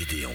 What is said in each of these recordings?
BD en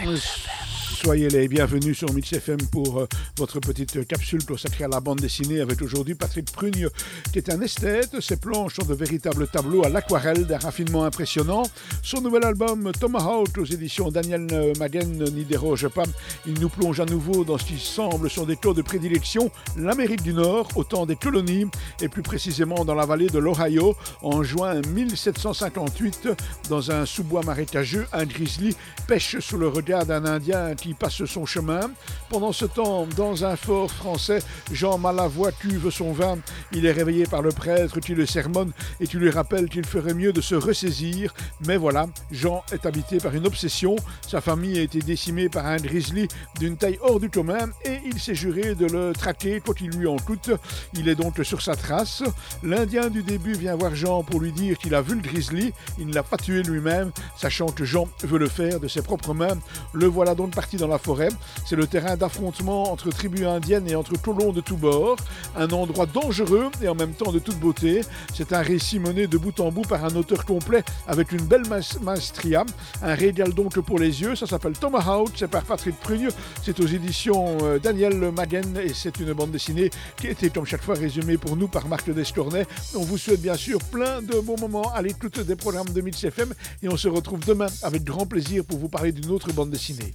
bulle. Soyez les bienvenus sur Mix FM pour euh, votre petite capsule consacrée à la bande dessinée avec aujourd'hui Patrick Prugne qui est un esthète. Ses planches sont de véritables tableaux à l'aquarelle d'un raffinement impressionnant. Son nouvel album Tomahawk aux éditions Daniel Maguen n'y déroge pas. Il nous plonge à nouveau dans ce qui semble son décor de prédilection, l'Amérique du Nord, au temps des colonies et plus précisément dans la vallée de l'Ohio en juin 1758 dans un sous-bois marécageux, un grizzly pêche sous le regard d'un Indien qui passe son chemin. Pendant ce temps, dans un fort français, Jean Malavoie cuve son vin. Il est réveillé par le prêtre qui le sermonne et qui lui rappelle qu'il ferait mieux de se ressaisir. Mais voilà, Jean est habité par une obsession. Sa famille a été décimée par un grizzly d'une taille hors du commun et il s'est juré de le traquer quoi qu'il lui en coûte. Il est donc sur sa trace. L'Indien du début vient voir Jean pour lui dire qu'il a vu le grizzly. Il ne l'a pas tué lui-même, sachant que Jean veut le faire de ses propres mains. Le voilà donc parti dans la forêt. C'est le terrain d'affrontement entre tribus indiennes et entre colons de tous bords. Un endroit dangereux et en même temps de toute beauté. C'est un récit mené de bout en bout par un auteur complet avec une belle maestria. Un régal donc pour les yeux. Ça s'appelle Tomahawk. C'est par Patrick Prugne. C'est aux éditions euh, Daniel Maguen et c'est une bande dessinée qui été comme chaque fois résumée pour nous par Marc Descornet. On vous souhaite bien sûr plein de bons moments à l'écoute des programmes de Mix FM et on se retrouve demain avec grand plaisir pour vous parler d'une autre bande dessinée.